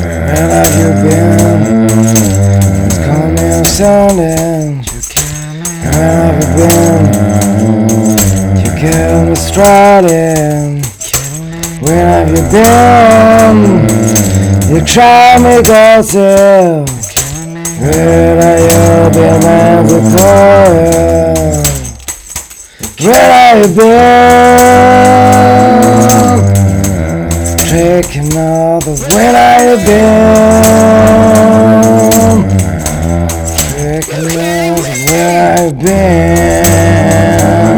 Where have you been? It's coming sounding. Where have you been? You kept me striding. Where have you been? You try me gossip. Where have you been as a toy? Where have you been? Taking all the where have been? Taking all the where have been?